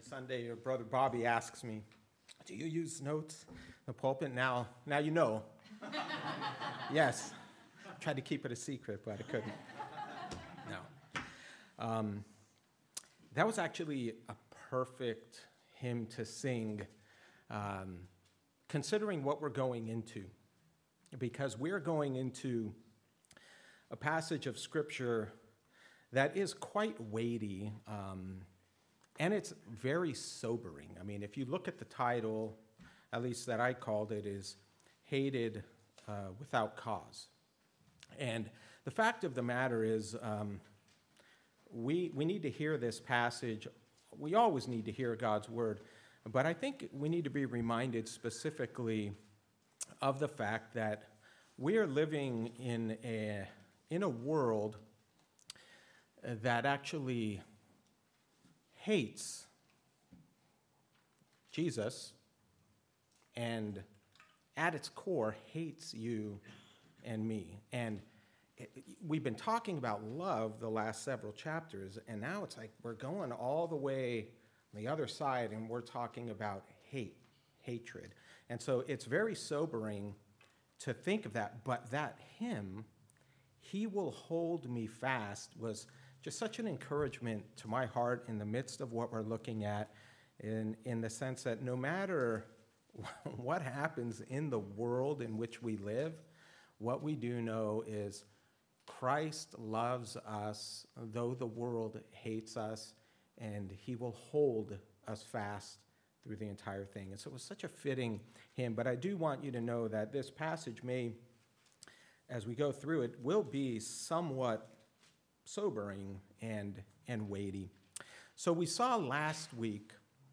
Every Sunday, your brother Bobby asks me, Do you use notes in the pulpit? Now, now you know. yes. I tried to keep it a secret, but I couldn't. No. Um, that was actually a perfect hymn to sing, um, considering what we're going into, because we're going into a passage of Scripture that is quite weighty. Um, and it's very sobering. I mean, if you look at the title, at least that I called it, is Hated uh, Without Cause. And the fact of the matter is, um, we, we need to hear this passage. We always need to hear God's word. But I think we need to be reminded specifically of the fact that we are living in a, in a world that actually hates Jesus and at its core hates you and me. And we've been talking about love the last several chapters, and now it's like we're going all the way on the other side and we're talking about hate, hatred. And so it's very sobering to think of that, but that hymn, He will hold me fast, was just such an encouragement to my heart in the midst of what we're looking at, in, in the sense that no matter what happens in the world in which we live, what we do know is Christ loves us, though the world hates us, and he will hold us fast through the entire thing. And so it was such a fitting hymn. But I do want you to know that this passage may, as we go through it, will be somewhat sobering and, and weighty. So we saw last week,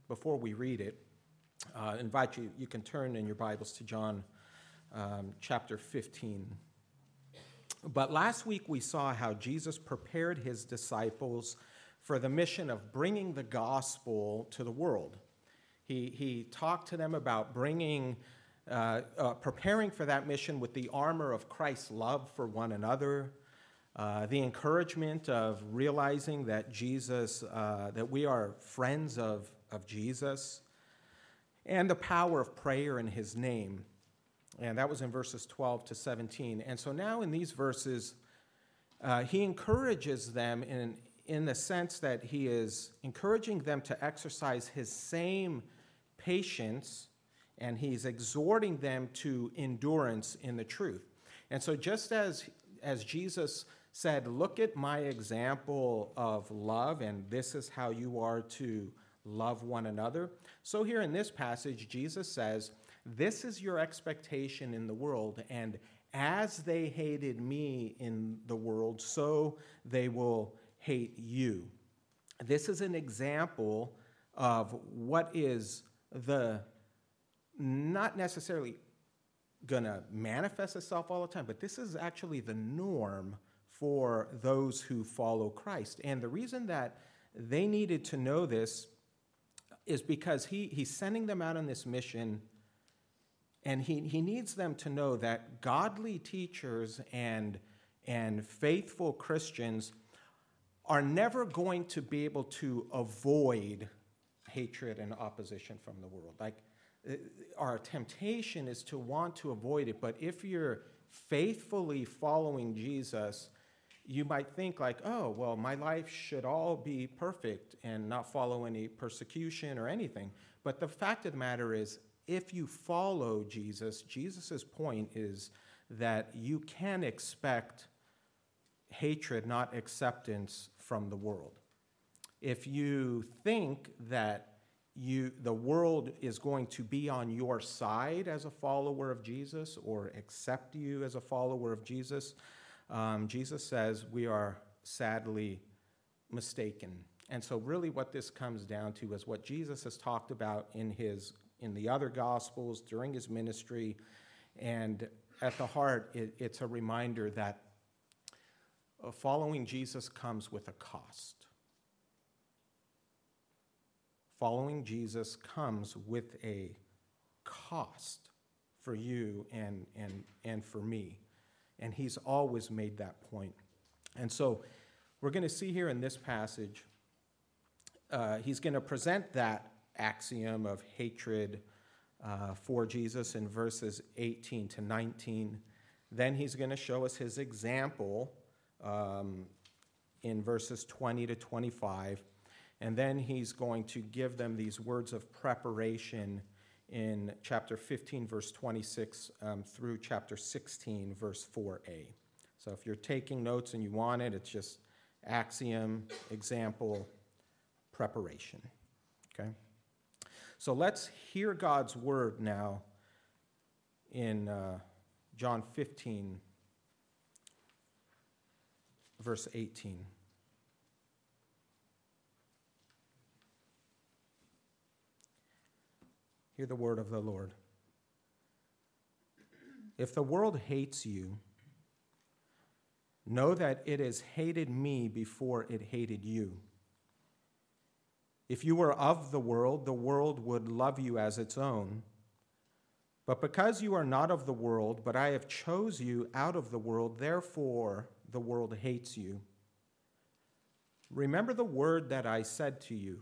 before we read it, uh, invite you, you can turn in your Bibles to John um, chapter 15. But last week we saw how Jesus prepared his disciples for the mission of bringing the gospel to the world. He, he talked to them about bringing, uh, uh, preparing for that mission with the armor of Christ's love for one another, uh, the encouragement of realizing that Jesus, uh, that we are friends of, of Jesus, and the power of prayer in his name. And that was in verses 12 to 17. And so now in these verses, uh, he encourages them in, in the sense that he is encouraging them to exercise his same patience and he's exhorting them to endurance in the truth. And so, just as, as Jesus said, Look at my example of love, and this is how you are to love one another. So, here in this passage, Jesus says, This is your expectation in the world, and as they hated me in the world, so they will hate you. This is an example of what is the not necessarily going to manifest itself all the time, but this is actually the norm for those who follow Christ. And the reason that they needed to know this is because he, he's sending them out on this mission, and he, he needs them to know that godly teachers and, and faithful Christians are never going to be able to avoid hatred and opposition from the world. Like, uh, our temptation is to want to avoid it, but if you're faithfully following Jesus, you might think like, oh, well, my life should all be perfect and not follow any persecution or anything. But the fact of the matter is, if you follow Jesus, Jesus' point is that you can expect hatred, not acceptance from the world. If you think that you, the world is going to be on your side as a follower of Jesus or accept you as a follower of Jesus, um, Jesus says we are sadly mistaken. And so, really, what this comes down to is what Jesus has talked about in, his, in the other Gospels during his ministry. And at the heart, it, it's a reminder that uh, following Jesus comes with a cost. Following Jesus comes with a cost for you and, and, and for me. And he's always made that point. And so we're going to see here in this passage uh, he's going to present that axiom of hatred uh, for Jesus in verses 18 to 19. Then he's going to show us his example um, in verses 20 to 25. And then he's going to give them these words of preparation in chapter 15, verse 26 um, through chapter 16, verse 4a. So if you're taking notes and you want it, it's just axiom, example, preparation. Okay? So let's hear God's word now in uh, John 15, verse 18. Hear the word of the Lord. If the world hates you, know that it has hated me before it hated you. If you were of the world, the world would love you as its own. But because you are not of the world, but I have chose you out of the world, therefore the world hates you. Remember the word that I said to you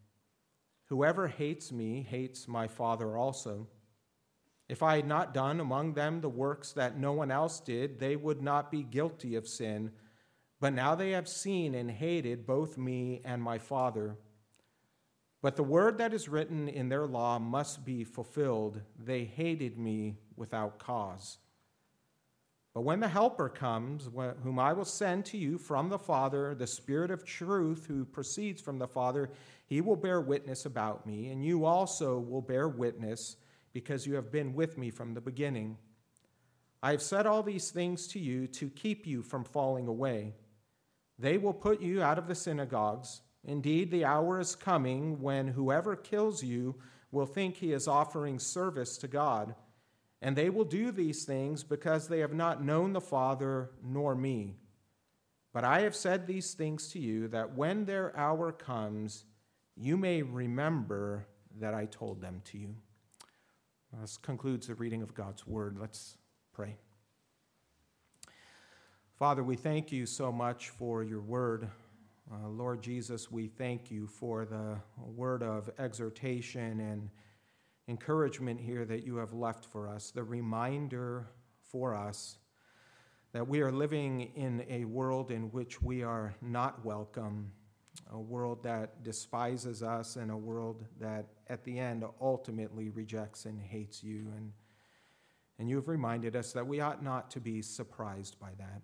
Whoever hates me hates my Father also. If I had not done among them the works that no one else did, they would not be guilty of sin. But now they have seen and hated both me and my Father. But the word that is written in their law must be fulfilled. They hated me without cause. But when the Helper comes, whom I will send to you from the Father, the Spirit of truth who proceeds from the Father, he will bear witness about me, and you also will bear witness because you have been with me from the beginning. I have said all these things to you to keep you from falling away. They will put you out of the synagogues. Indeed, the hour is coming when whoever kills you will think he is offering service to God. And they will do these things because they have not known the Father nor me. But I have said these things to you that when their hour comes, you may remember that I told them to you. This concludes the reading of God's word. Let's pray. Father, we thank you so much for your word. Uh, Lord Jesus, we thank you for the word of exhortation and encouragement here that you have left for us, the reminder for us that we are living in a world in which we are not welcome, a world that despises us, and a world that at the end ultimately rejects and hates you. And, and you have reminded us that we ought not to be surprised by that.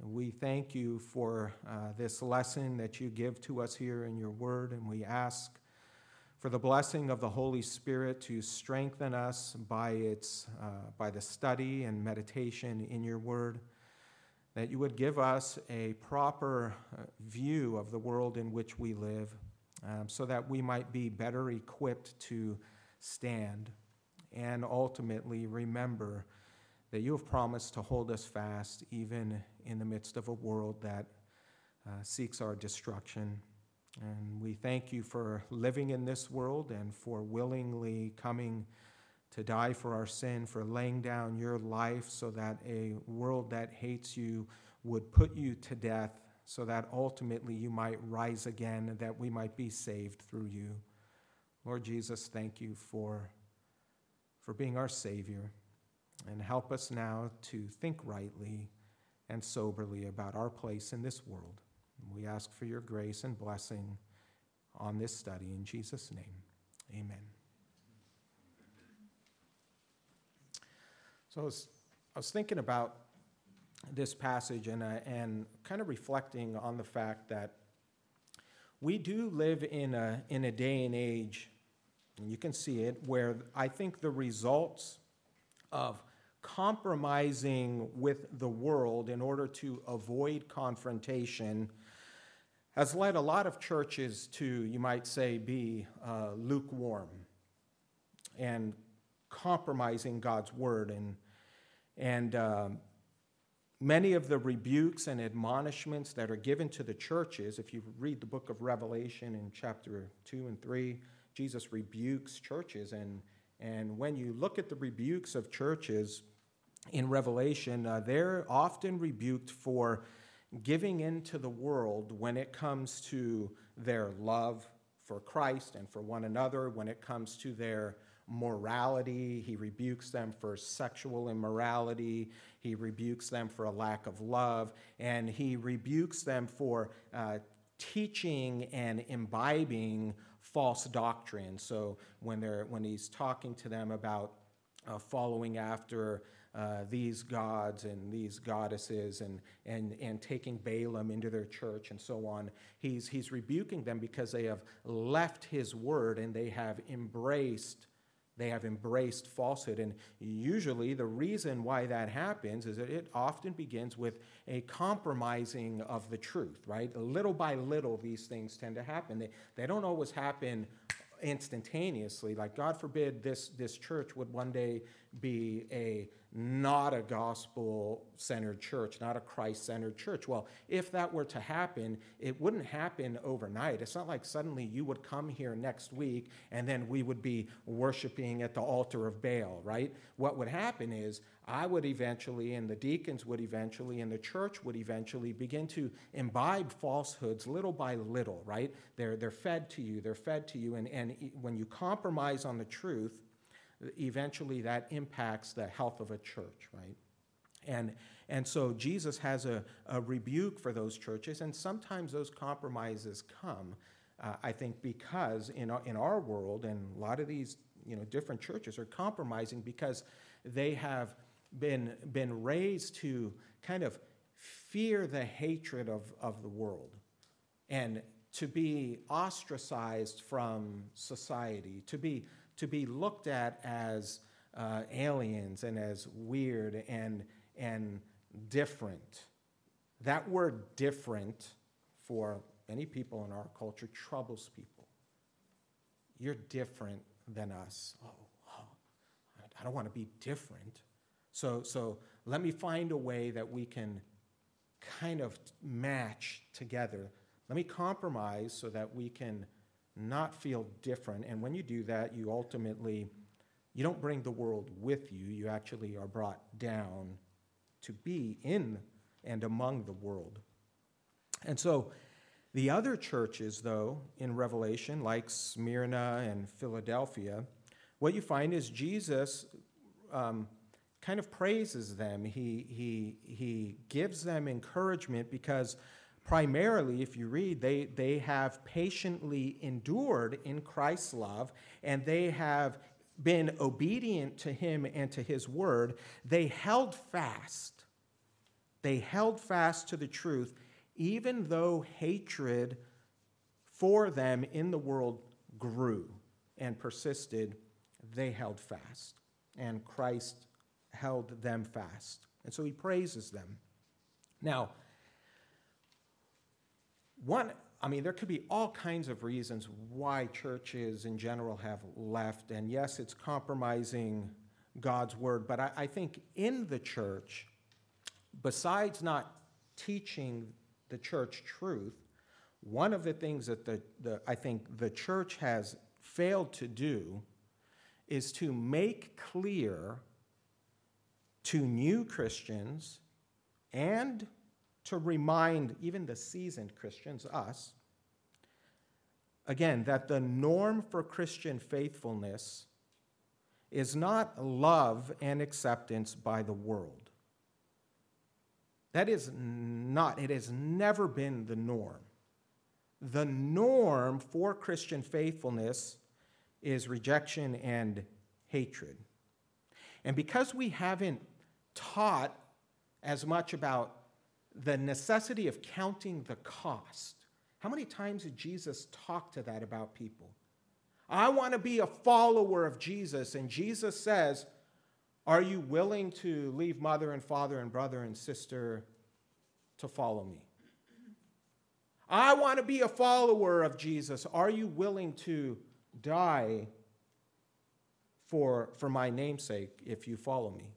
We thank you for uh, this lesson that you give to us here in your word, and we ask for the blessing of the Holy Spirit to strengthen us by, its, uh, by the study and meditation in your word, that you would give us a proper uh, view of the world in which we live, um, so that we might be better equipped to stand and ultimately remember that you have promised to hold us fast even in the midst of a world that uh, seeks our destruction. And we thank you for living in this world and for willingly coming to die for our sin, for laying down your life so that a world that hates you would put you to death, so that ultimately you might rise again and that we might be saved through you. Lord Jesus, thank you for, for being our Savior. And help us now to think rightly and soberly about our place in this world. We ask for your grace and blessing on this study in Jesus' name. Amen. So I was, I was thinking about this passage and, uh, and kind of reflecting on the fact that we do live in a, in a day and age, and you can see it, where I think the results of compromising with the world in order to avoid confrontation has led a lot of churches to, you might say, be uh, lukewarm and compromising God's word. And, and um, many of the rebukes and admonishments that are given to the churches, if you read the book of Revelation in chapter 2 and 3, Jesus rebukes churches. And, and when you look at the rebukes of churches in Revelation, uh, they're often rebuked for giving into the world when it comes to their love for Christ and for one another, when it comes to their morality. He rebukes them for sexual immorality. He rebukes them for a lack of love. And he rebukes them for uh, teaching and imbibing false doctrine. So when, they're, when he's talking to them about uh, following after uh, these gods and these goddesses and, and, and taking Balaam into their church and so on. He's, he's rebuking them because they have left his word and they have embraced they have embraced falsehood. And usually, the reason why that happens is that it often begins with a compromising of the truth, right? Little by little, these things tend to happen. They, they don't always happen instantaneously. Like, God forbid this, this church would one day be a not a gospel centered church, not a Christ centered church. Well, if that were to happen, it wouldn't happen overnight. It's not like suddenly you would come here next week and then we would be worshiping at the altar of Baal, right? What would happen is I would eventually, and the deacons would eventually, and the church would eventually begin to imbibe falsehoods little by little, right? They're, they're fed to you, they're fed to you. And, and when you compromise on the truth, eventually that impacts the health of a church, right? And, and so Jesus has a, a rebuke for those churches, and sometimes those compromises come, uh, I think, because in our, in our world, and a lot of these you know, different churches are compromising because they have been, been raised to kind of fear the hatred of, of the world and to be ostracized from society, to be to be looked at as uh, aliens and as weird and, and different. That word different for many people in our culture troubles people. You're different than us. Oh, oh I don't want to be different. So, so let me find a way that we can kind of match together. Let me compromise so that we can not feel different. And when you do that, you ultimately you don't bring the world with you. You actually are brought down to be in and among the world. And so the other churches, though, in Revelation, like Smyrna and Philadelphia, what you find is Jesus um, kind of praises them. He, he, he gives them encouragement because primarily, if you read, they, they have patiently endured in Christ's love and they have been obedient to him and to his word. They held fast. They held fast to the truth, even though hatred for them in the world grew and persisted. They held fast, and Christ held them fast. And so he praises them. Now, one, I mean, there could be all kinds of reasons why churches in general have left. And yes, it's compromising God's word. But I, I think in the church, besides not teaching the church truth, one of the things that the, the, I think the church has failed to do is to make clear to new Christians and to remind even the seasoned Christians, us, again, that the norm for Christian faithfulness is not love and acceptance by the world. That is not, it has never been the norm. The norm for Christian faithfulness is rejection and hatred. And because we haven't taught as much about the necessity of counting the cost. How many times did Jesus talk to that about people? I want to be a follower of Jesus. And Jesus says, Are you willing to leave mother and father and brother and sister to follow me? I want to be a follower of Jesus. Are you willing to die for, for my namesake if you follow me?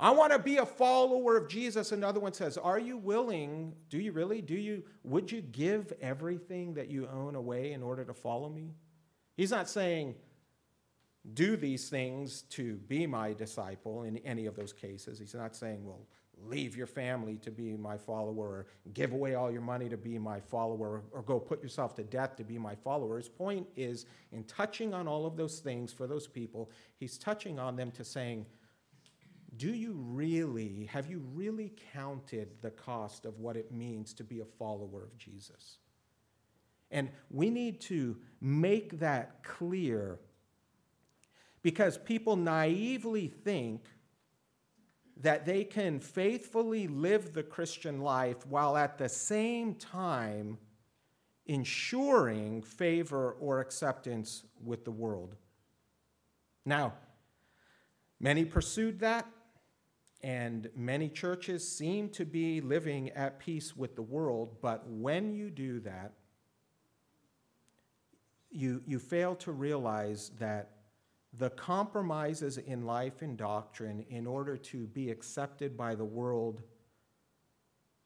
I want to be a follower of Jesus. Another one says, Are you willing? Do you really? Do you? Would you give everything that you own away in order to follow me? He's not saying, Do these things to be my disciple in any of those cases. He's not saying, Well, leave your family to be my follower, or give away all your money to be my follower, or go put yourself to death to be my follower. His point is, in touching on all of those things for those people, he's touching on them to saying, do you really, have you really counted the cost of what it means to be a follower of Jesus? And we need to make that clear because people naively think that they can faithfully live the Christian life while at the same time ensuring favor or acceptance with the world. Now, many pursued that, and many churches seem to be living at peace with the world, but when you do that, you, you fail to realize that the compromises in life and doctrine in order to be accepted by the world,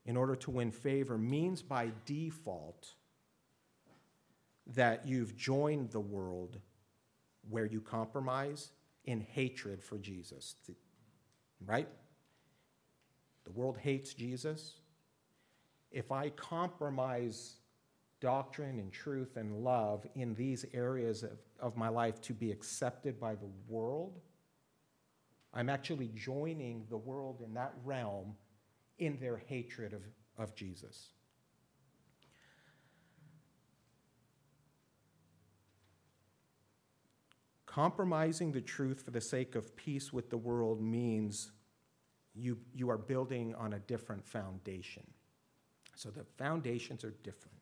in order to win favor, means by default that you've joined the world where you compromise in hatred for Jesus. Right? The world hates Jesus. If I compromise doctrine and truth and love in these areas of, of my life to be accepted by the world, I'm actually joining the world in that realm in their hatred of, of Jesus. Compromising the truth for the sake of peace with the world means you, you are building on a different foundation. So the foundations are different.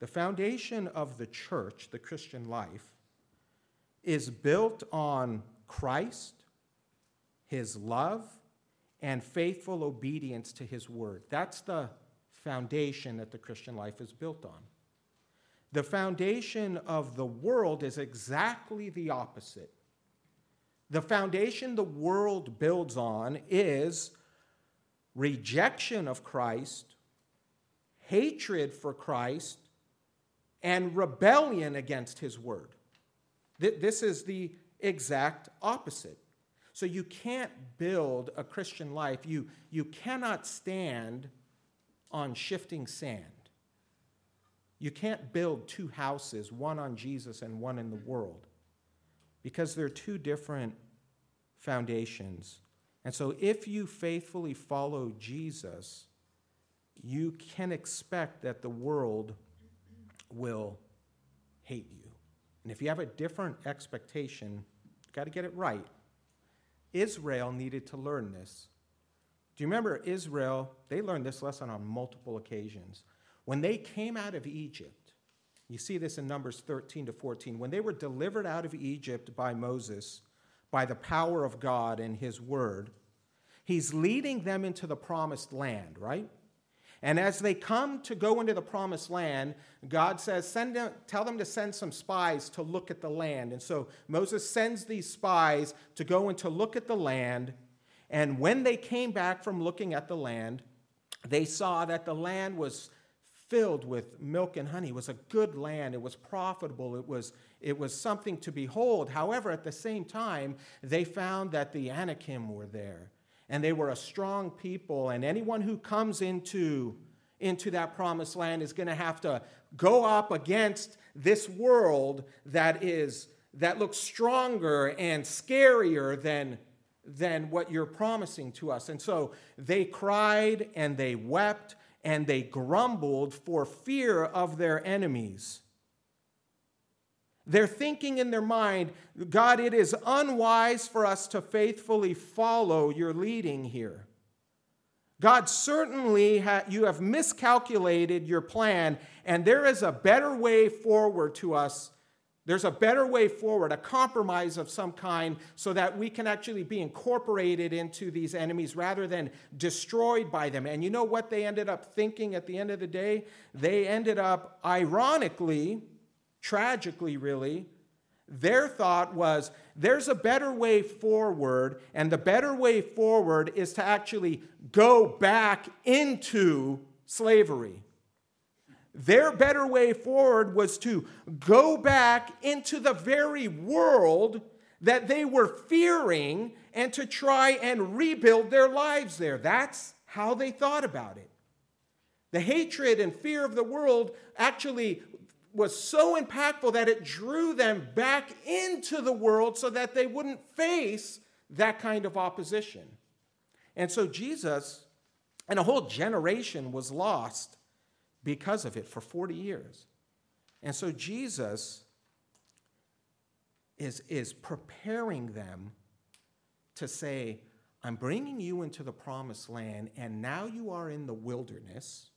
The foundation of the church, the Christian life, is built on Christ, his love, and faithful obedience to his word. That's the foundation that the Christian life is built on. The foundation of the world is exactly the opposite. The foundation the world builds on is rejection of Christ, hatred for Christ, and rebellion against his word. This is the exact opposite. So you can't build a Christian life, you, you cannot stand on shifting sand. You can't build two houses, one on Jesus and one in the world because they're two different foundations. And so, if you faithfully follow Jesus, you can expect that the world will hate you. And if you have a different expectation, you've got to get it right. Israel needed to learn this. Do you remember Israel? They learned this lesson on multiple occasions. When they came out of Egypt, you see this in Numbers 13 to 14. When they were delivered out of Egypt by Moses, by the power of God and his word, he's leading them into the promised land, right? And as they come to go into the promised land, God says, send them, tell them to send some spies to look at the land. And so Moses sends these spies to go and to look at the land. And when they came back from looking at the land, they saw that the land was filled with milk and honey. It was a good land. It was profitable. It was, it was something to behold. However, at the same time, they found that the Anakim were there. And they were a strong people. And anyone who comes into, into that promised land is going to have to go up against this world that is that looks stronger and scarier than, than what you're promising to us. And so they cried and they wept and they grumbled for fear of their enemies. They're thinking in their mind, God, it is unwise for us to faithfully follow your leading here. God, certainly ha- you have miscalculated your plan, and there is a better way forward to us There's a better way forward, a compromise of some kind, so that we can actually be incorporated into these enemies rather than destroyed by them. And you know what they ended up thinking at the end of the day? They ended up, ironically, tragically, really, their thought was there's a better way forward, and the better way forward is to actually go back into slavery. Their better way forward was to go back into the very world that they were fearing and to try and rebuild their lives there. That's how they thought about it. The hatred and fear of the world actually was so impactful that it drew them back into the world so that they wouldn't face that kind of opposition. And so Jesus and a whole generation was lost because of it for 40 years. And so Jesus is, is preparing them to say, I'm bringing you into the promised land, and now you are in the wilderness.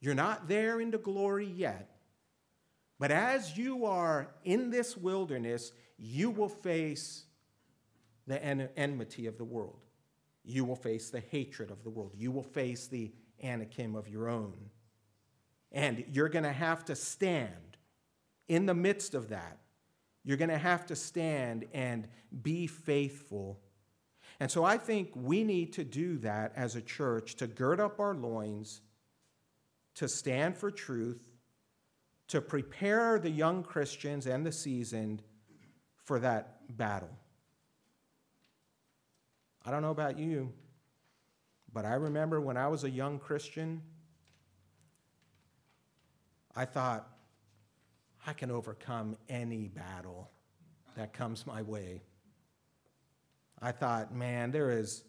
You're not there into glory yet. But as you are in this wilderness, you will face the en- enmity of the world. You will face the hatred of the world. You will face the Anakim of your own. And you're going to have to stand in the midst of that. You're going to have to stand and be faithful. And so I think we need to do that as a church to gird up our loins, to stand for truth, to prepare the young Christians and the seasoned for that battle. I don't know about you, but I remember when I was a young Christian, I thought, I can overcome any battle that comes my way. I thought, man, there is,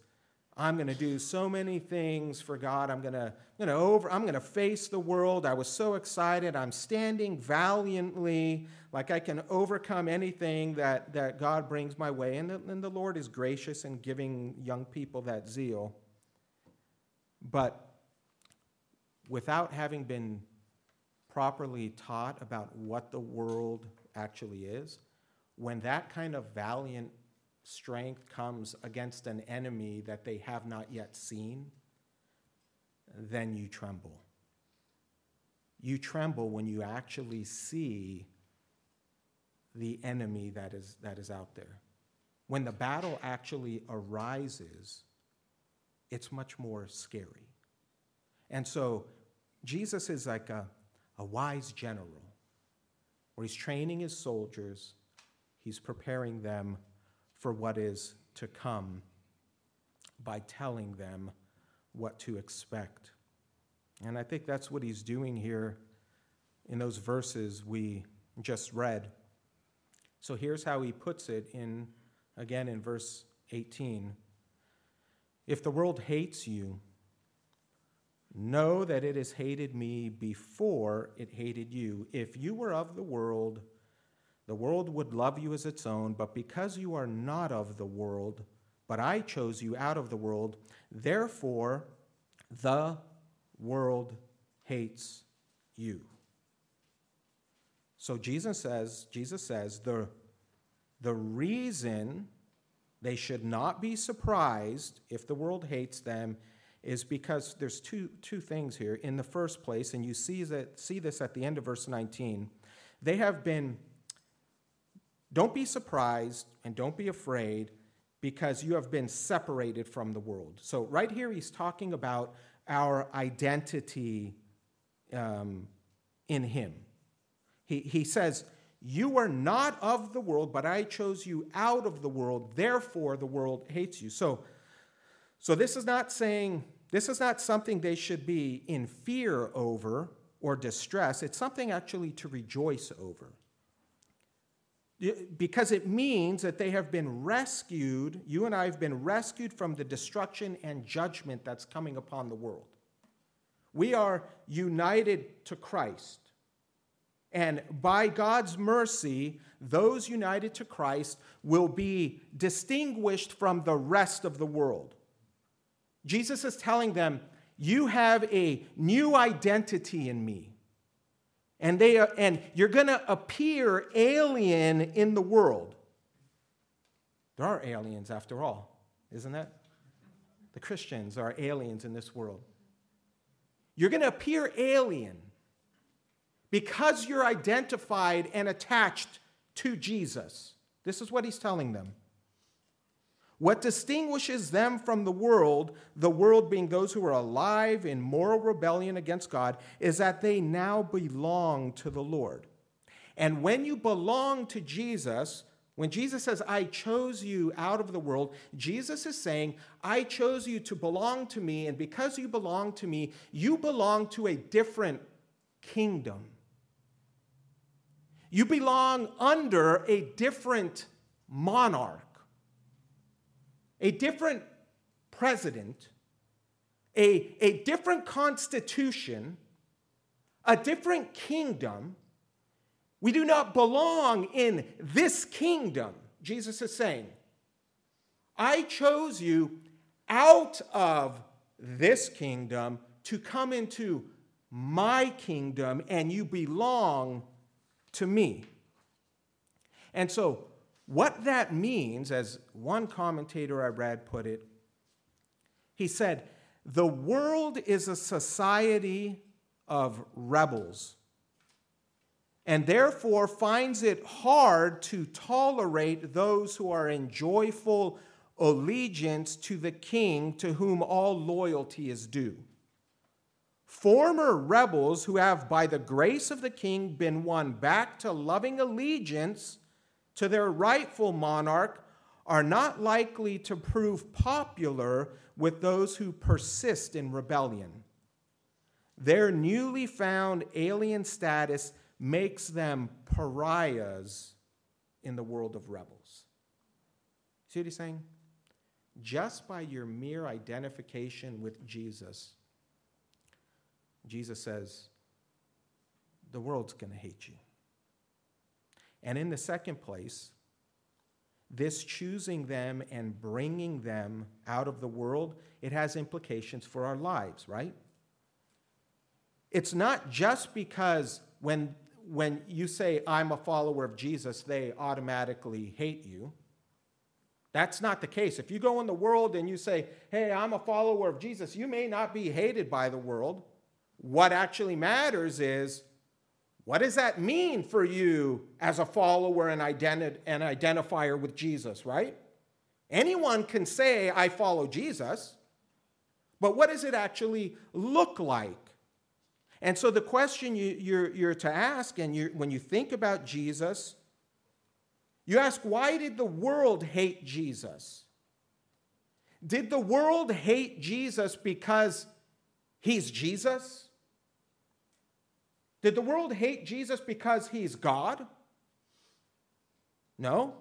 I'm going to do so many things for God. I'm going to, going to over, I'm going to face the world. I was so excited. I'm standing valiantly, like I can overcome anything that, that God brings my way. And the, and the Lord is gracious in giving young people that zeal. But without having been properly taught about what the world actually is, when that kind of valiant strength comes against an enemy that they have not yet seen, then you tremble. You tremble when you actually see the enemy that is, that is out there. When the battle actually arises, it's much more scary. And so Jesus is like a, a wise general where he's training his soldiers, he's preparing them for what is to come by telling them what to expect. And I think that's what he's doing here in those verses we just read. So here's how he puts it in again in verse 18. If the world hates you, know that it has hated me before it hated you. If you were of the world, the world would love you as its own, but because you are not of the world, but I chose you out of the world, therefore the world hates you. So Jesus says, Jesus says, the, the reason they should not be surprised if the world hates them is because there's two, two things here. In the first place, and you see, that, see this at the end of verse 19, they have been, don't be surprised and don't be afraid because you have been separated from the world. So, right here, he's talking about our identity um, in him. He, he says, you are not of the world, but I chose you out of the world. Therefore, the world hates you. So, so this is not saying, this is not something they should be in fear over or distress. It's something actually to rejoice over. Because it means that they have been rescued, you and I have been rescued from the destruction and judgment that's coming upon the world. We are united to Christ. And by God's mercy, those united to Christ will be distinguished from the rest of the world. Jesus is telling them, You have a new identity in me. And, they, are, and you're going to appear alien in the world. There are aliens, after all, isn't that? The Christians are aliens in this world. You're going to appear alien because you're identified and attached to Jesus. This is what he's telling them. What distinguishes them from the world, the world being those who are alive in moral rebellion against God, is that they now belong to the Lord. And when you belong to Jesus, when Jesus says, I chose you out of the world, Jesus is saying, I chose you to belong to me, and because you belong to me, you belong to a different kingdom. You belong under a different monarch, a different president, a, a different constitution, a different kingdom we do not belong in this kingdom. Jesus is saying, I chose you out of this kingdom to come into my kingdom, and you belong to me. And so, what that means, as one commentator I read put it, he said, The world is a society of rebels and therefore finds it hard to tolerate those who are in joyful allegiance to the king to whom all loyalty is due. Former rebels who have, by the grace of the king, been won back to loving allegiance to their rightful monarch are not likely to prove popular with those who persist in rebellion. Their newly found alien status makes them pariahs in the world of rebels. See what he's saying? Just by your mere identification with Jesus, Jesus says, the world's going to hate you. And in the second place, this choosing them and bringing them out of the world, it has implications for our lives, right? It's not just because when when you say, I'm a follower of Jesus, they automatically hate you. That's not the case. If you go in the world and you say, hey, I'm a follower of Jesus, you may not be hated by the world. What actually matters is, what does that mean for you as a follower and, identi- identifier with Jesus, right? Anyone can say, I follow Jesus, but what does it actually look like? And so the question you, you're, you're to ask, and you when you think about Jesus, you ask, why did the world hate Jesus? Did the world hate Jesus because he's Jesus? Did the world hate Jesus because he's God? No.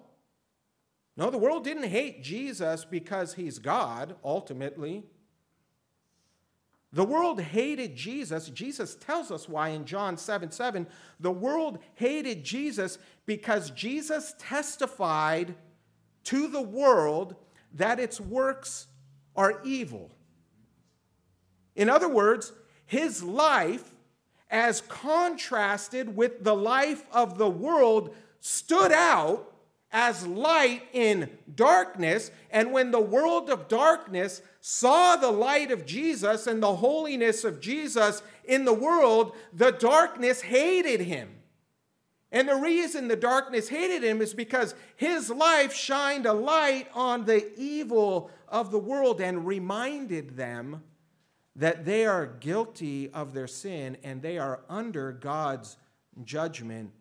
No, the world didn't hate Jesus because he's God, ultimately. The world hated Jesus. Jesus tells us why in John 7 7. The world hated Jesus because Jesus testified to the world that its works are evil. In other words, his life, as contrasted with the life of the world, stood out as light in darkness. And when the world of darkness saw the light of Jesus and the holiness of Jesus in the world, the darkness hated him. And the reason the darkness hated him is because his life shined a light on the evil of the world and reminded them that they are guilty of their sin and they are under God's judgment.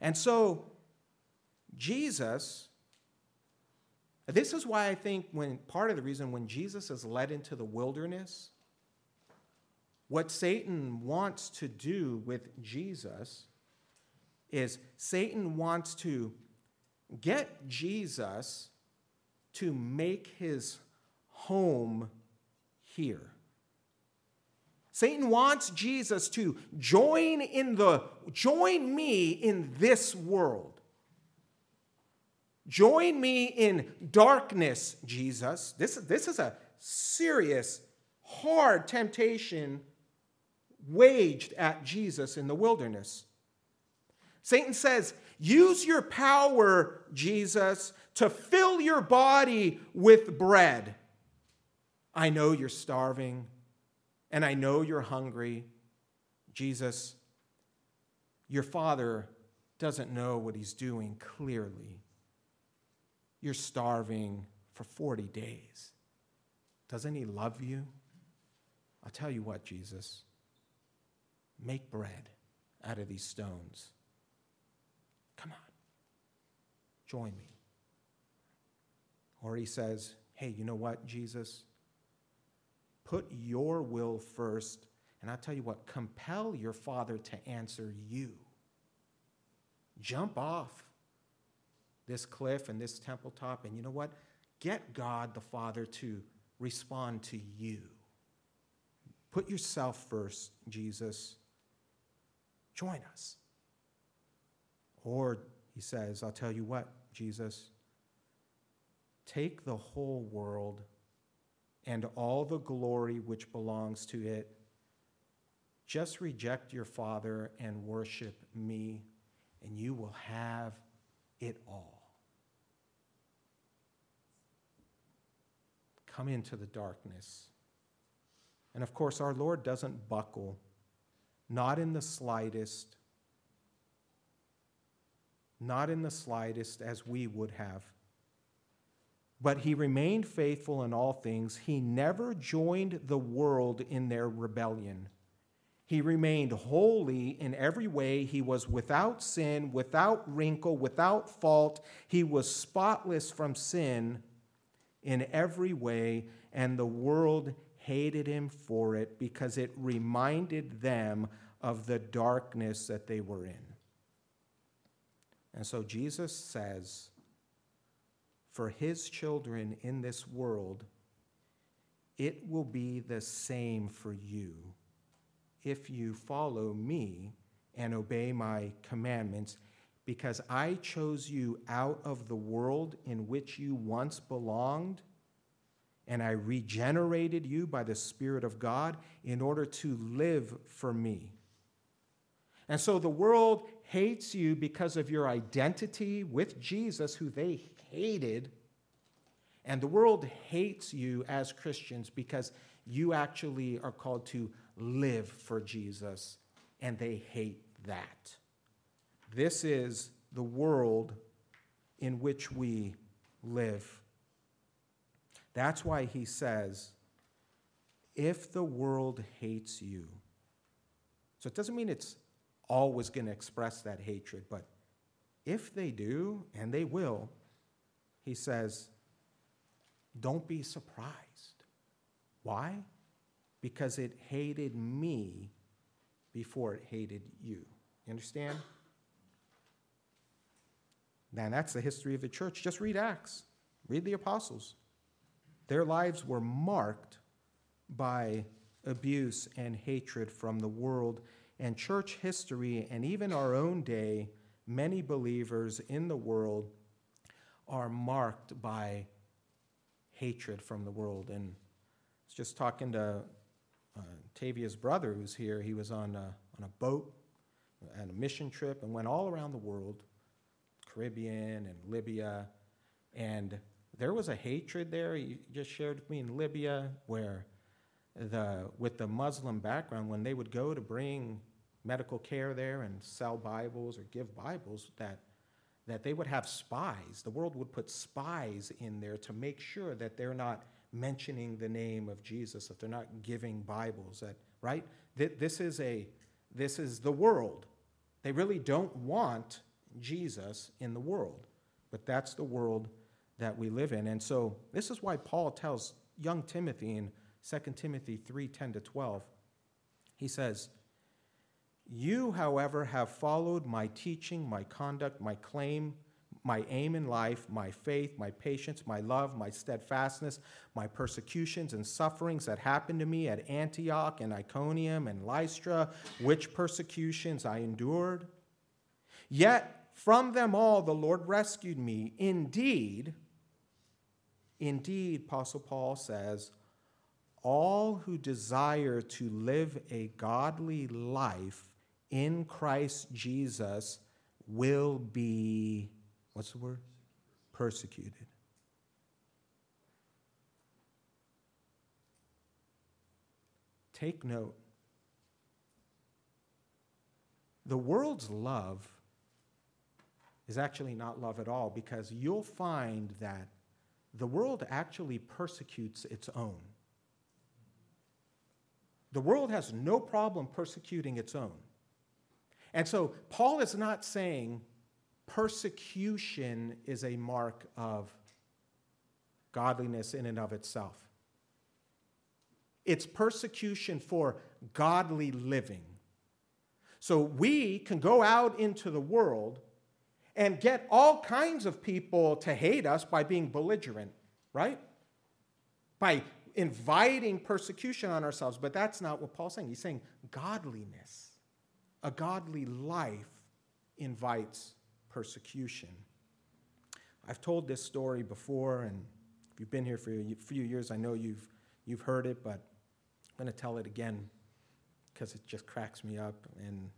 And so, Jesus, this is why I think when part of the reason when Jesus is led into the wilderness, what Satan wants to do with Jesus is Satan wants to get Jesus to make his home here. Satan wants Jesus to join in the join me in this world. Join me in darkness, Jesus. This, this is a serious, hard temptation waged at Jesus in the wilderness. Satan says, Use your power, Jesus, to fill your body with bread. I know you're starving, and I know you're hungry. Jesus, your father doesn't know what he's doing clearly. You're starving for 40 days. Doesn't he love you? I'll tell you what, Jesus, make bread out of these stones. Come on, join me. Or he says, hey, you know what, Jesus? Put your will first, and I'll tell you what, compel your father to answer you. Jump off this cliff and this temple top, and you know what? Get God the Father to respond to you. Put yourself first, Jesus. Join us. Or, he says, I'll tell you what, Jesus, take the whole world and all the glory which belongs to it. Just reject your Father and worship me, and you will have it all. Come into the darkness. And of course, our Lord doesn't buckle, not in the slightest, not in the slightest as we would have. But he remained faithful in all things. He never joined the world in their rebellion. He remained holy in every way. He was without sin, without wrinkle, without fault. He was spotless from sin in every way, and the world hated him for it because it reminded them of the darkness that they were in. And so Jesus says, for his children in this world, it will be the same for you if you follow me and obey my commandments, because I chose you out of the world in which you once belonged, and I regenerated you by the Spirit of God in order to live for me. And so the world hates you because of your identity with Jesus, who they hated. And the world hates you as Christians because you actually are called to live for Jesus, and they hate that. This is the world in which we live. That's why he says, if the world hates you, so it doesn't mean it's always going to express that hatred, but if they do, and they will, he says, don't be surprised. Why? Because it hated me before it hated you. You understand? Now, that's the history of the church. Just read Acts, read the apostles. Their lives were marked by abuse and hatred from the world and church history, and even our own day. Many believers in the world are marked by hatred from the world. And I was just talking to uh, Tavia's brother, who's here. He was on a, on a boat and a mission trip and went all around the world, Caribbean and Libya. And there was a hatred there. He just shared with me in Libya where the, with the Muslim background, when they would go to bring medical care there and sell Bibles or give Bibles, that that they would have spies. The world would put spies in there to make sure that they're not mentioning the name of Jesus, that they're not giving Bibles, that, right? That this is, a, this is the world. They really don't want Jesus in the world, but that's the world that we live in. And so this is why Paul tells young Timothy in 2 Timothy 3 10 to 12, he says, you, however, have followed my teaching, my conduct, my claim, my aim in life, my faith, my patience, my love, my steadfastness, my persecutions and sufferings that happened to me at Antioch and Iconium and Lystra, which persecutions I endured. Yet from them all the Lord rescued me. Indeed, indeed, Apostle Paul says, all who desire to live a godly life in Christ Jesus will be, what's the word? Persecuted. Take note. The world's love is actually not love at all because you'll find that the world actually persecutes its own. The world has no problem persecuting its own. And so Paul is not saying persecution is a mark of godliness in and of itself. It's persecution for godly living. So we can go out into the world and get all kinds of people to hate us by being belligerent, right? By inviting persecution on ourselves. But that's not what Paul's saying. He's saying godliness, a godly life invites persecution. I've told this story before, and if you've been here for a few years, I know you've, you've heard it, but I'm going to tell it again because it just cracks me up and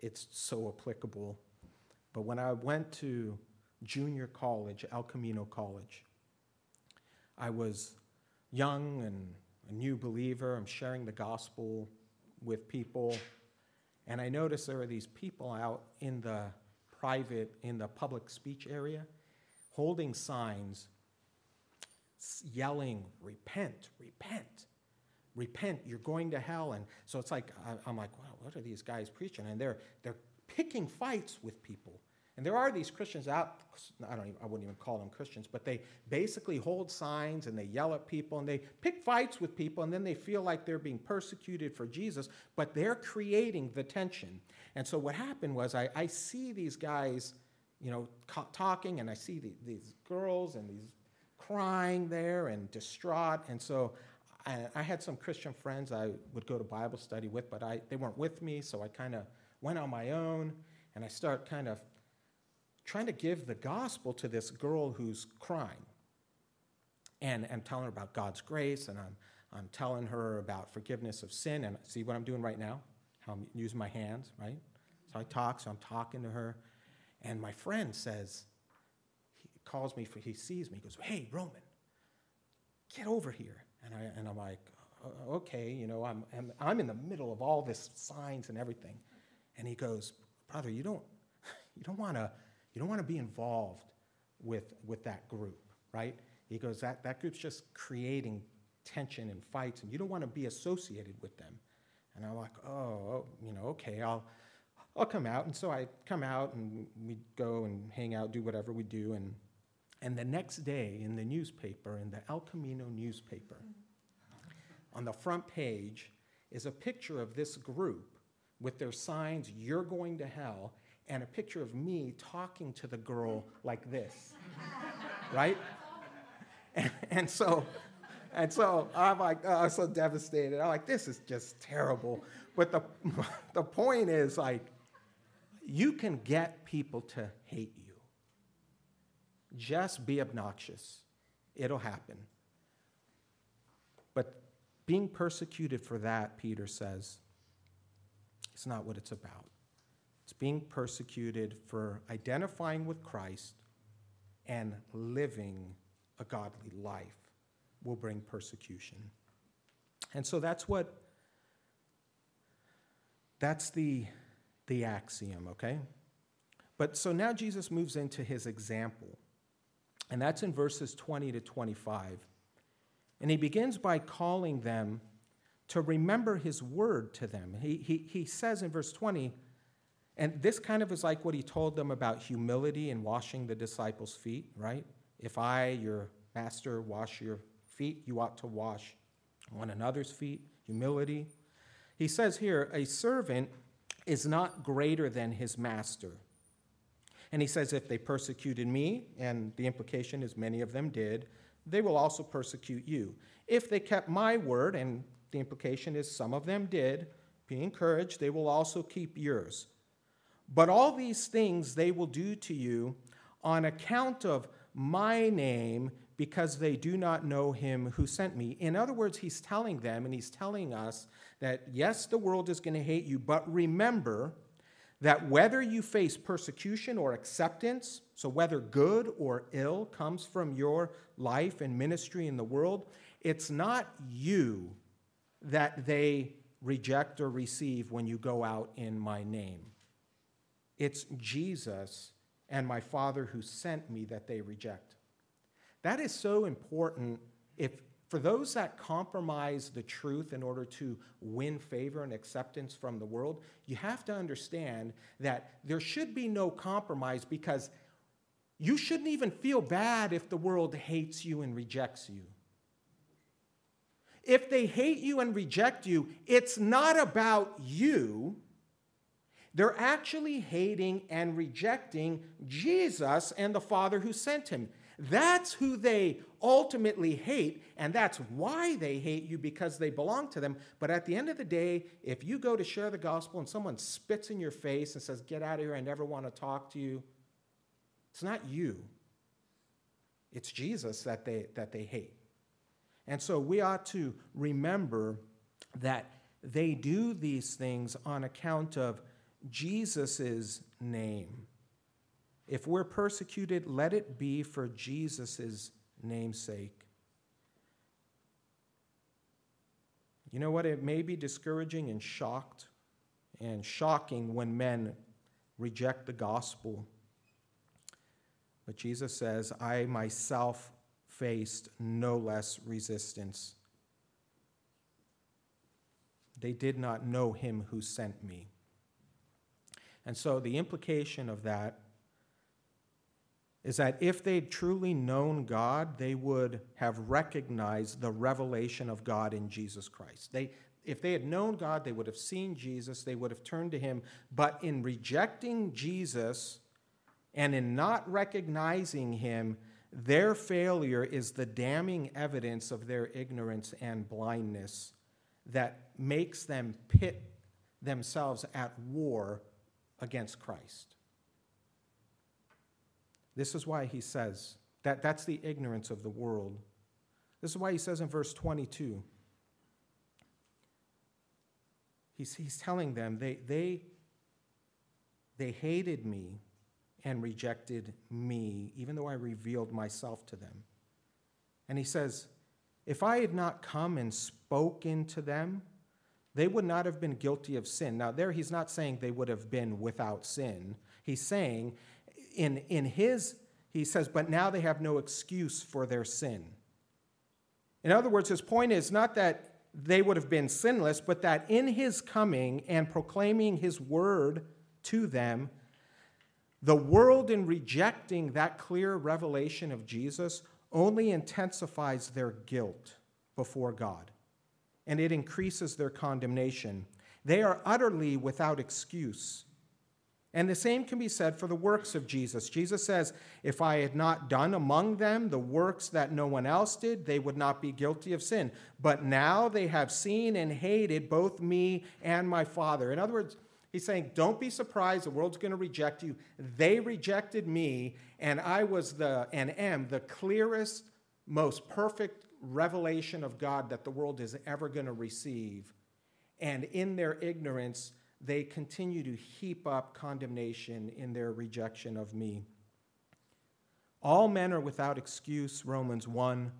it's so applicable. But when I went to junior college, El Camino College, I was young and a new believer. I'm sharing the gospel with people. And I noticed there were these people out in the private, in the public speech area, holding signs, yelling, Repent, repent, repent, you're going to hell. And so it's like, I'm like, wow, what are these guys preaching? And they're, they're picking fights with people. And there are these Christians out, I, don't even, I wouldn't even call them Christians, but they basically hold signs and they yell at people and they pick fights with people and then they feel like they're being persecuted for Jesus, but they're creating the tension. And so what happened was I, I see these guys, you know, talking and I see the, these girls and these crying there and distraught. And so I, I had some Christian friends I would go to Bible study with, but I, they weren't with me, so I kind of went on my own and I start kind of trying to give the gospel to this girl who's crying. And I'm telling her about God's grace, and I'm, I'm telling her about forgiveness of sin. And see what I'm doing right now? How I'm using my hands, right? So I talk, so I'm talking to her. And my friend says, he calls me, for, he sees me, he goes, Hey, Roman, get over here. And, I, and I'm like, okay, you know, I'm, I'm, I'm in the middle of all this signs and everything. And he goes, brother, you don't, you don't want to you don't want to be involved with, with that group, right? He goes, that, that group's just creating tension and fights, and you don't want to be associated with them. And I'm like, oh, oh, you know, okay, I'll, I'll come out. And so I come out and we go and hang out, do whatever we do. And, and the next day in the newspaper, in the El Camino newspaper, on the front page is a picture of this group with their signs, You're going to hell, and a picture of me talking to the girl like this, right? And, and, so, and so I'm like, oh, I'm so devastated. I'm like, this is just terrible. But the, the point is, like, you can get people to hate you. Just be obnoxious, it'll happen. But being persecuted for that, Peter says, it's not what it's about. It's being persecuted for identifying with Christ and living a godly life will bring persecution. And so that's what that's the the axiom, okay? But so now Jesus moves into his example. And that's in verses 20 to 25. And he begins by calling them to remember his word to them. He, he, he says in verse 20, and this kind of is like what he told them about humility and washing the disciples' feet, right? If I, your master, wash your feet, you ought to wash one another's feet, humility. He says here, a servant is not greater than his master. And he says, if they persecuted me, and the implication is many of them did, they will also persecute you. If they kept my word, and the implication is some of them did, be encouraged, they will also keep yours. But all these things they will do to you on account of my name because they do not know him who sent me. In other words, he's telling them and he's telling us that yes, the world is going to hate you, but remember that whether you face persecution or acceptance, so whether good or ill comes from your life and ministry in the world, it's not you that they reject or receive when you go out in my name. It's Jesus and my Father who sent me that they reject. That is so important if for those that compromise the truth in order to win favor and acceptance from the world, you have to understand that there should be no compromise because you shouldn't even feel bad if the world hates you and rejects you. If they hate you and reject you, it's not about you. They're actually hating and rejecting Jesus and the Father who sent him. That's who they ultimately hate, and that's why they hate you because they belong to them. But at the end of the day, if you go to share the gospel and someone spits in your face and says, Get out of here, I never want to talk to you, it's not you. It's Jesus that they, that they hate. And so we ought to remember that they do these things on account of Jesus' name. If we're persecuted, let it be for Jesus' namesake. You know what? It may be discouraging and shocked and shocking when men reject the gospel. But Jesus says, I myself faced no less resistance. They did not know him who sent me. And so the implication of that is that if they'd truly known God, they would have recognized the revelation of God in Jesus Christ. They, if they had known God, they would have seen Jesus, they would have turned to him. But in rejecting Jesus and in not recognizing him, their failure is the damning evidence of their ignorance and blindness that makes them pit themselves at war against Christ. This is why he says that that's the ignorance of the world. This is why he says in verse 22 he's, he's telling them they, they, they hated me and rejected me, even though I revealed myself to them. And he says, If I had not come and spoken to them, they would not have been guilty of sin. Now, there he's not saying they would have been without sin. He's saying in, in his, he says, but now they have no excuse for their sin. In other words, his point is not that they would have been sinless, but that in his coming and proclaiming his word to them, the world, in rejecting that clear revelation of Jesus, only intensifies their guilt before God and it increases their condemnation. They are utterly without excuse. And the same can be said for the works of Jesus. Jesus says, If I had not done among them the works that no one else did, they would not be guilty of sin. But now they have seen and hated both me and my Father. In other words, he's saying, Don't be surprised, the world's going to reject you. They rejected me, and I was the and am the clearest, most perfect revelation of God that the world is ever going to receive. And in their ignorance, they continue to heap up condemnation in their rejection of me. All men are without excuse, Romans 1.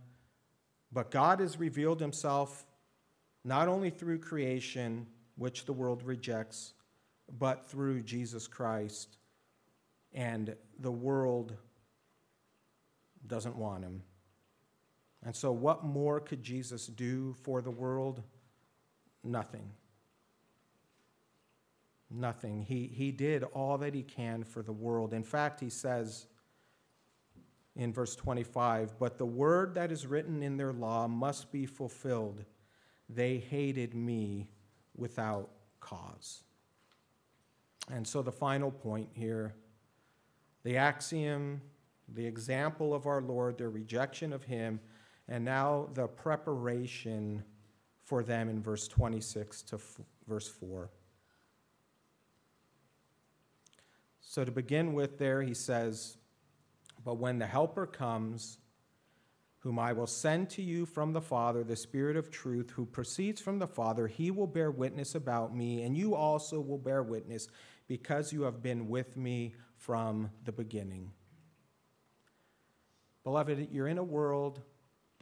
But God has revealed himself not only through creation, which the world rejects, but through Jesus Christ. And the world doesn't want him. And so, what more could Jesus do for the world? Nothing. Nothing. He, he did all that he can for the world. In fact, he says in verse 25, But the word that is written in their law must be fulfilled. They hated me without cause. And so, the final point here the axiom, the example of our Lord, their rejection of him and now the preparation for them in verse 26 to f- verse 4. So to begin with, there he says, But when the Helper comes, whom I will send to you from the Father, the Spirit of truth, who proceeds from the Father. He will bear witness about me, and you also will bear witness because you have been with me from the beginning. Beloved, you're in a world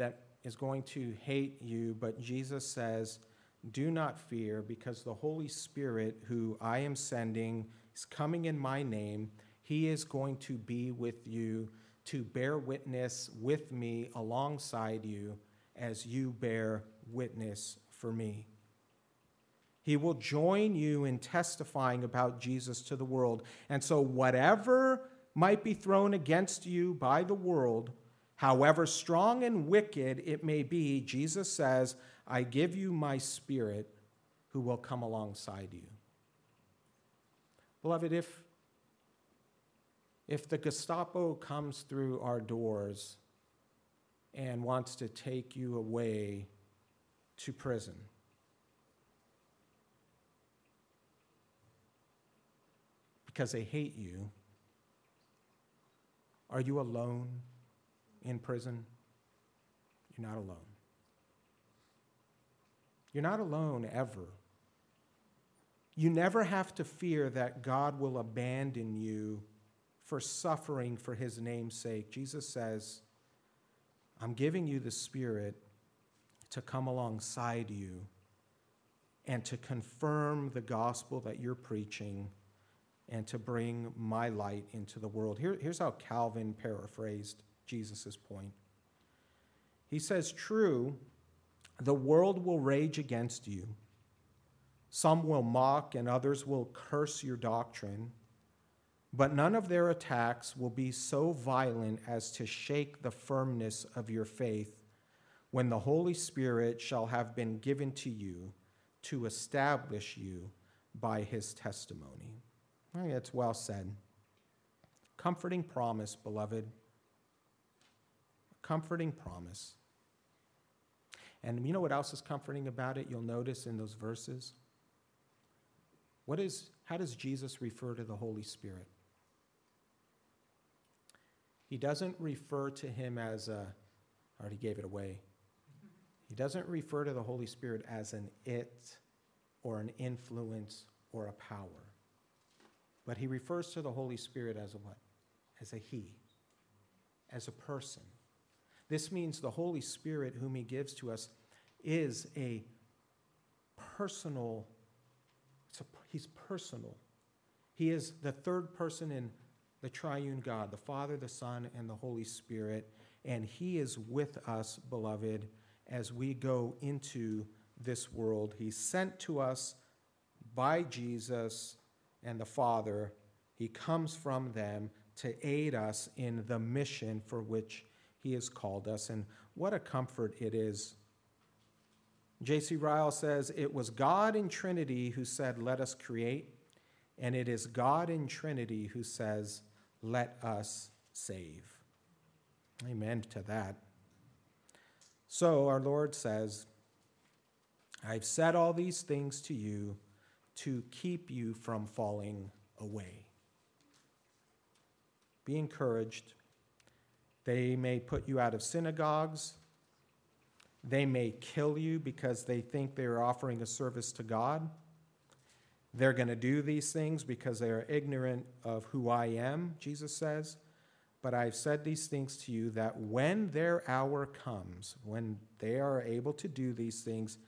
that is going to hate you, but Jesus says, Do not fear, because the Holy Spirit, who I am sending, is coming in my name. He is going to be with you to bear witness with me alongside you as you bear witness for me. He will join you in testifying about Jesus to the world. And so, whatever might be thrown against you by the world, however strong and wicked it may be, Jesus says, I give you my spirit who will come alongside you. Beloved, if, if the Gestapo comes through our doors and wants to take you away to prison, because they hate you, are you alone in prison? You're not alone. You're not alone ever. You never have to fear that God will abandon you for suffering for his name's sake. Jesus says, I'm giving you the Spirit to come alongside you and to confirm the gospel that you're preaching and to bring my light into the world. Here, here's how Calvin paraphrased Jesus' point. He says, True, the world will rage against you. Some will mock, and others will curse your doctrine. But none of their attacks will be so violent as to shake the firmness of your faith when the Holy Spirit shall have been given to you to establish you by his testimony. Oh, it's well said. Comforting promise, beloved. Comforting promise. And you know what else is comforting about it? You'll notice in those verses. What is, how does Jesus refer to the Holy Spirit? He doesn't refer to him as a, I already gave it away. He doesn't refer to the Holy Spirit as an it or an influence or a power. But he refers to the Holy Spirit as a what? As a he, as a person. This means the Holy Spirit, whom he gives to us, is a personal, a, he's personal. He is the third person in the triune God, the Father, the Son, and the Holy Spirit. And he is with us, beloved, as we go into this world. He's sent to us by Jesus and the Father, He comes from them to aid us in the mission for which He has called us. And what a comfort it is. J.C. Ryle says, It was God in Trinity who said, Let us create, and it is God in Trinity who says, Let us save. Amen to that. So our Lord says, I've said all these things to you to keep you from falling away. Be encouraged. They may put you out of synagogues. They may kill you because they think they are offering a service to God. They're going to do these things because they are ignorant of who I am, Jesus says. But I've said these things to you that when their hour comes, when they are able to do these things,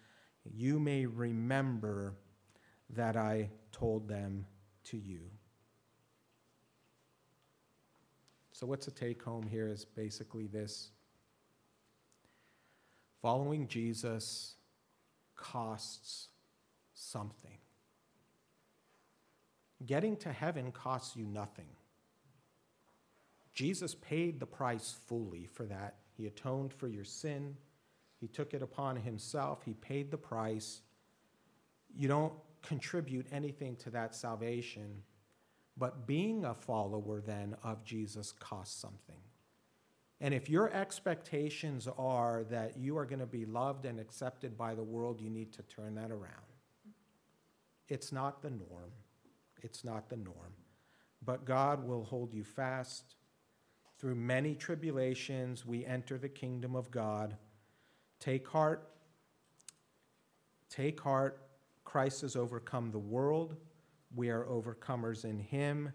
you may remember that I told them to you. So, what's the take home here is basically this following Jesus costs something. Getting to heaven costs you nothing. Jesus paid the price fully for that. He atoned for your sin. He took it upon himself. He paid the price. You don't contribute anything to that salvation. But being a follower then of Jesus costs something. And if your expectations are that you are going to be loved and accepted by the world, you need to turn that around. It's not the norm. It's not the norm. But God will hold you fast through many tribulations we enter the kingdom of God. Take heart. Take heart. Christ has overcome the world. We are overcomers in him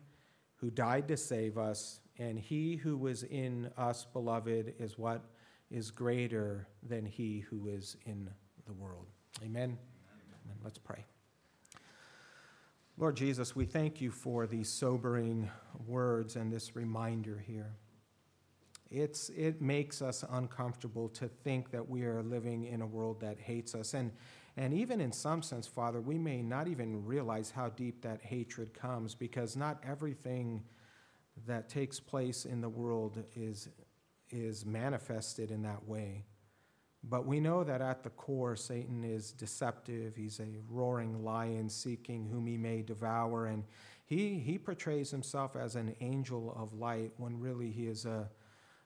who died to save us, and he who was in us, beloved, is what is greater than he who is in the world. Amen. Amen. Let's pray. Lord Jesus, we thank you for these sobering words and this reminder here. It's, it makes us uncomfortable to think that we are living in a world that hates us. And, and even in some sense, Father, we may not even realize how deep that hatred comes because not everything that takes place in the world is, is manifested in that way. But we know that at the core, Satan is deceptive. He's a roaring lion seeking whom he may devour. And he, he portrays himself as an angel of light when really he is a,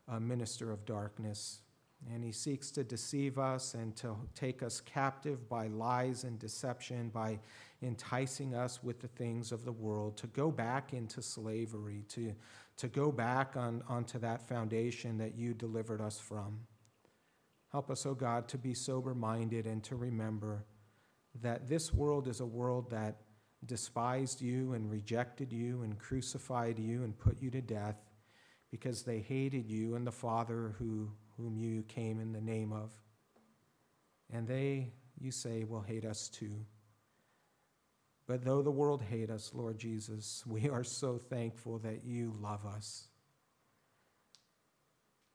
a minister of darkness. And he seeks to deceive us and to take us captive by lies and deception, by enticing us with the things of the world, to go back into slavery, to, to go back on, onto that foundation that you delivered us from. Help us, O oh God, to be sober minded and to remember that this world is a world that despised you and rejected you and crucified you and put you to death because they hated you and the Father who, whom you came in the name of. And they, you say, will hate us too. But though the world hate us, Lord Jesus, we are so thankful that you love us.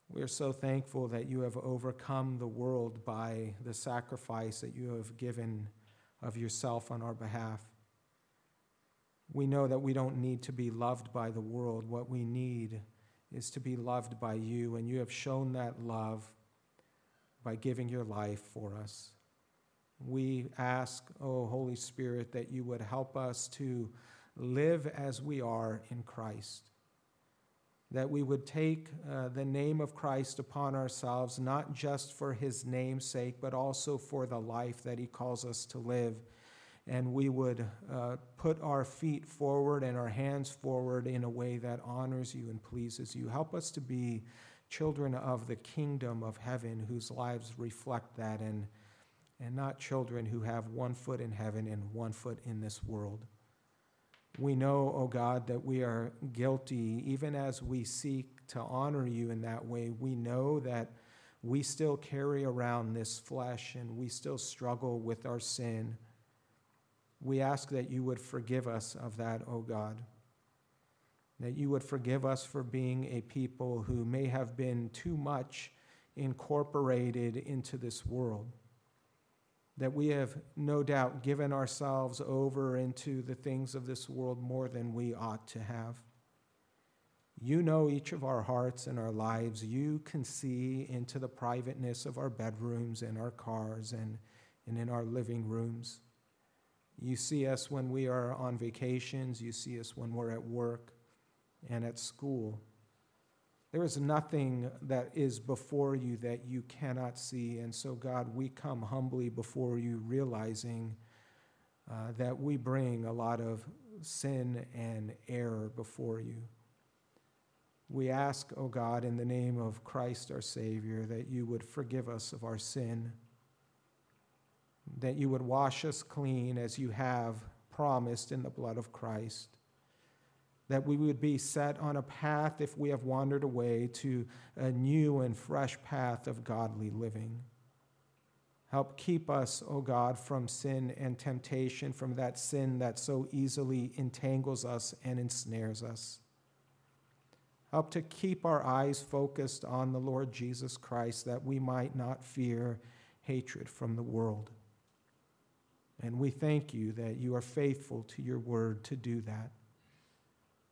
We are so thankful that you have overcome the world by the sacrifice that you have given of yourself on our behalf. We know that we don't need to be loved by the world. What we need is to be loved by you, and you have shown that love by giving your life for us. We ask, oh Holy Spirit, that you would help us to live as we are in Christ that we would take uh, the name of Christ upon ourselves, not just for his name's sake, but also for the life that he calls us to live. And we would uh, put our feet forward and our hands forward in a way that honors you and pleases you. Help us to be children of the kingdom of heaven whose lives reflect that, and, and not children who have one foot in heaven and one foot in this world. We know, O oh God, that we are guilty, even as we seek to honor you in that way. We know that we still carry around this flesh and we still struggle with our sin. We ask that you would forgive us of that, O God. That you would forgive us for being a people who may have been too much incorporated into this world that we have no doubt given ourselves over into the things of this world more than we ought to have. You know each of our hearts and our lives. You can see into the privateness of our bedrooms and our cars and, and in our living rooms. You see us when we are on vacations. You see us when we're at work and at school. There is nothing that is before you that you cannot see. And so, God, we come humbly before you, realizing uh, that we bring a lot of sin and error before you. We ask, O oh God, in the name of Christ our Savior, that you would forgive us of our sin, that you would wash us clean as you have promised in the blood of Christ that we would be set on a path, if we have wandered away, to a new and fresh path of godly living. Help keep us, O oh God, from sin and temptation, from that sin that so easily entangles us and ensnares us. Help to keep our eyes focused on the Lord Jesus Christ, that we might not fear hatred from the world. And we thank you that you are faithful to your word to do that.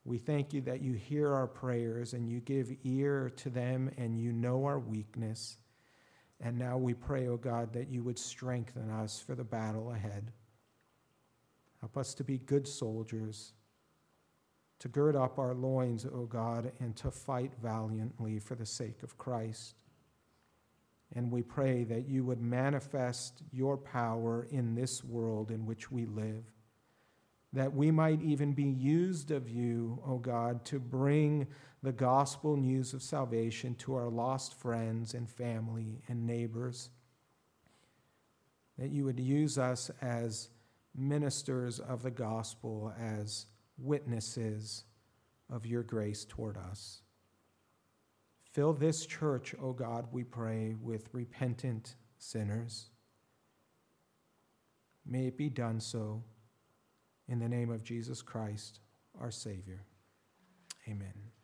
We thank you that you hear our prayers and you give ear to them and you know our weakness. And now we pray, O oh God, that you would strengthen us for the battle ahead. Help us to be good soldiers, to gird up our loins, O oh God, and to fight valiantly for the sake of Christ. And we pray that you would manifest your power in this world in which we live that we might even be used of you, O God, to bring the gospel news of salvation to our lost friends and family and neighbors. That you would use us as ministers of the gospel, as witnesses of your grace toward us. Fill this church, O God, we pray, with repentant sinners. May it be done so in the name of Jesus Christ, our Savior. Amen.